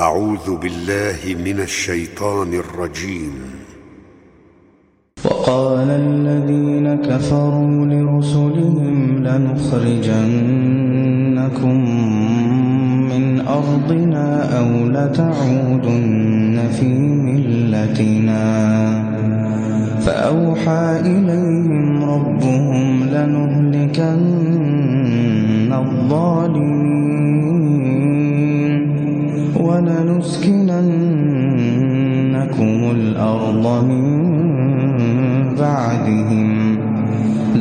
أعوذ بالله من الشيطان الرجيم. وقال الذين كفروا لرسلهم لنخرجنكم من أرضنا أو لتعودن في ملتنا. فأوحى إليهم ربهم لنهلكن ولنسكننكم الأرض من بعدهم.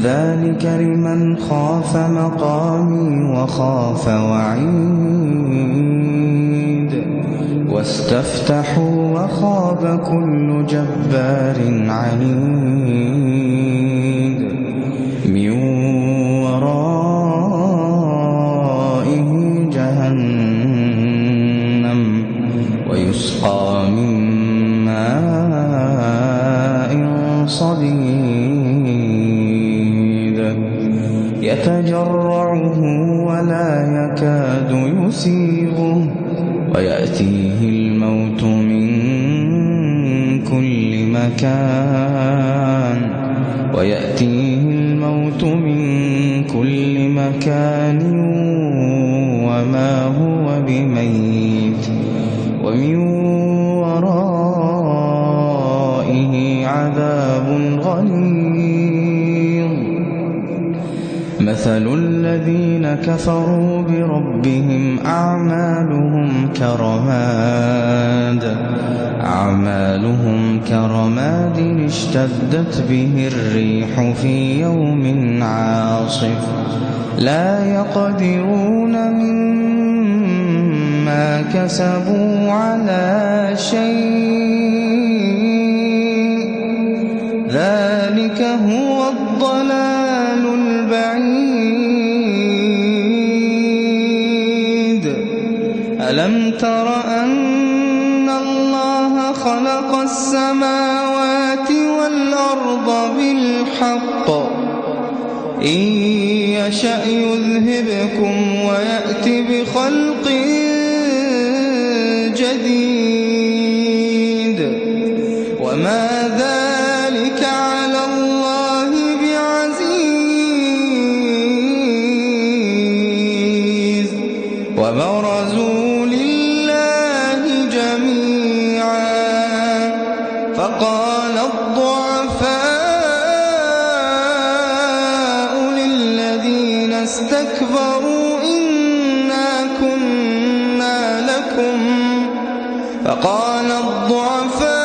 ذلك لمن خاف مقامي وخاف وعيد. واستفتحوا وخاب كل جبار عنيد. يتجرعه ولا يكاد يسيغه ويأتيه الموت من كل مكان ويأتيه الموت من كل مكان وما هو بميت ومن مثل الذين كفروا بربهم أعمالهم كرماد أعمالهم كرماد اشتدت به الريح في يوم عاصف. لا يقدرون مما كسبوا على شيء ذلك هو الضلال البعيد. ألم تر أن الله خلق السماوات والأرض بالحق؟ إن يشأ يذهبكم ويأت بخلق جديد. وما ذلك فقال الضعفاء للذين استكبروا إنا كنا لكم. فقال الضعفاء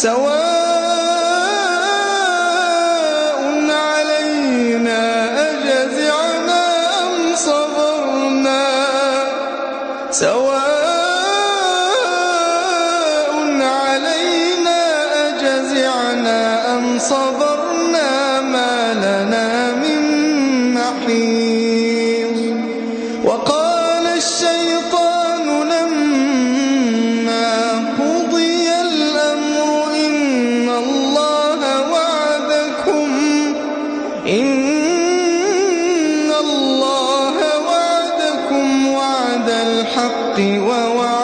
سواء علينا أجزعنا أم صبرنا سواء علينا أجزعنا أم صبرنا ما لنا من محيص وقال الشيطان الحق ووعدتكم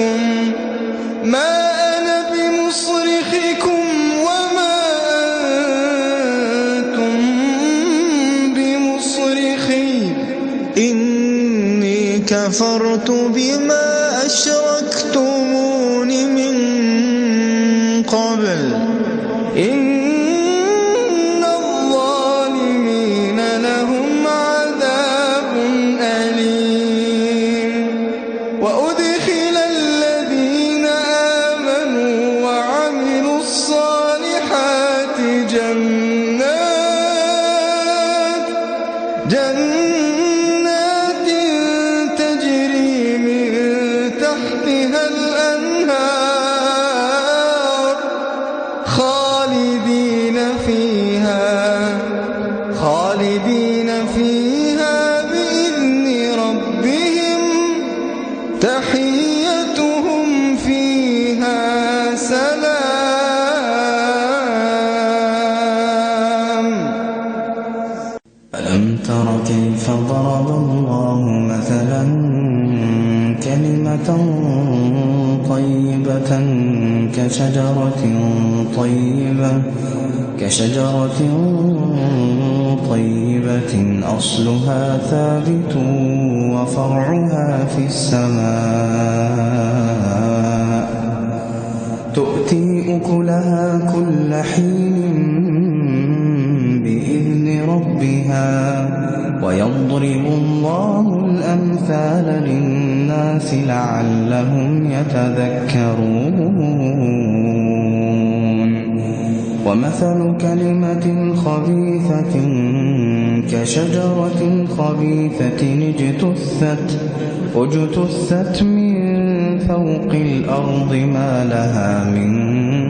أنفسكم ما أنا بمصرخكم وما أنتم بمصرخي. إن كفرت بما أشركتمون من قبل. إن سلام. ألم تر كيف ضرب الله مثلا كلمة طيبة كشجرة طيبة كشجرة طيبة أصلها ثابت وفرعها في السماء. تؤتي أكلها كل حين بإذن ربها. ويضرب الله الأمثال للناس لعلهم يتذكرون. ومثل كلمة خبيثة كشجرة خبيثة اجتثت اجتثت من فوق الأرض ما لها من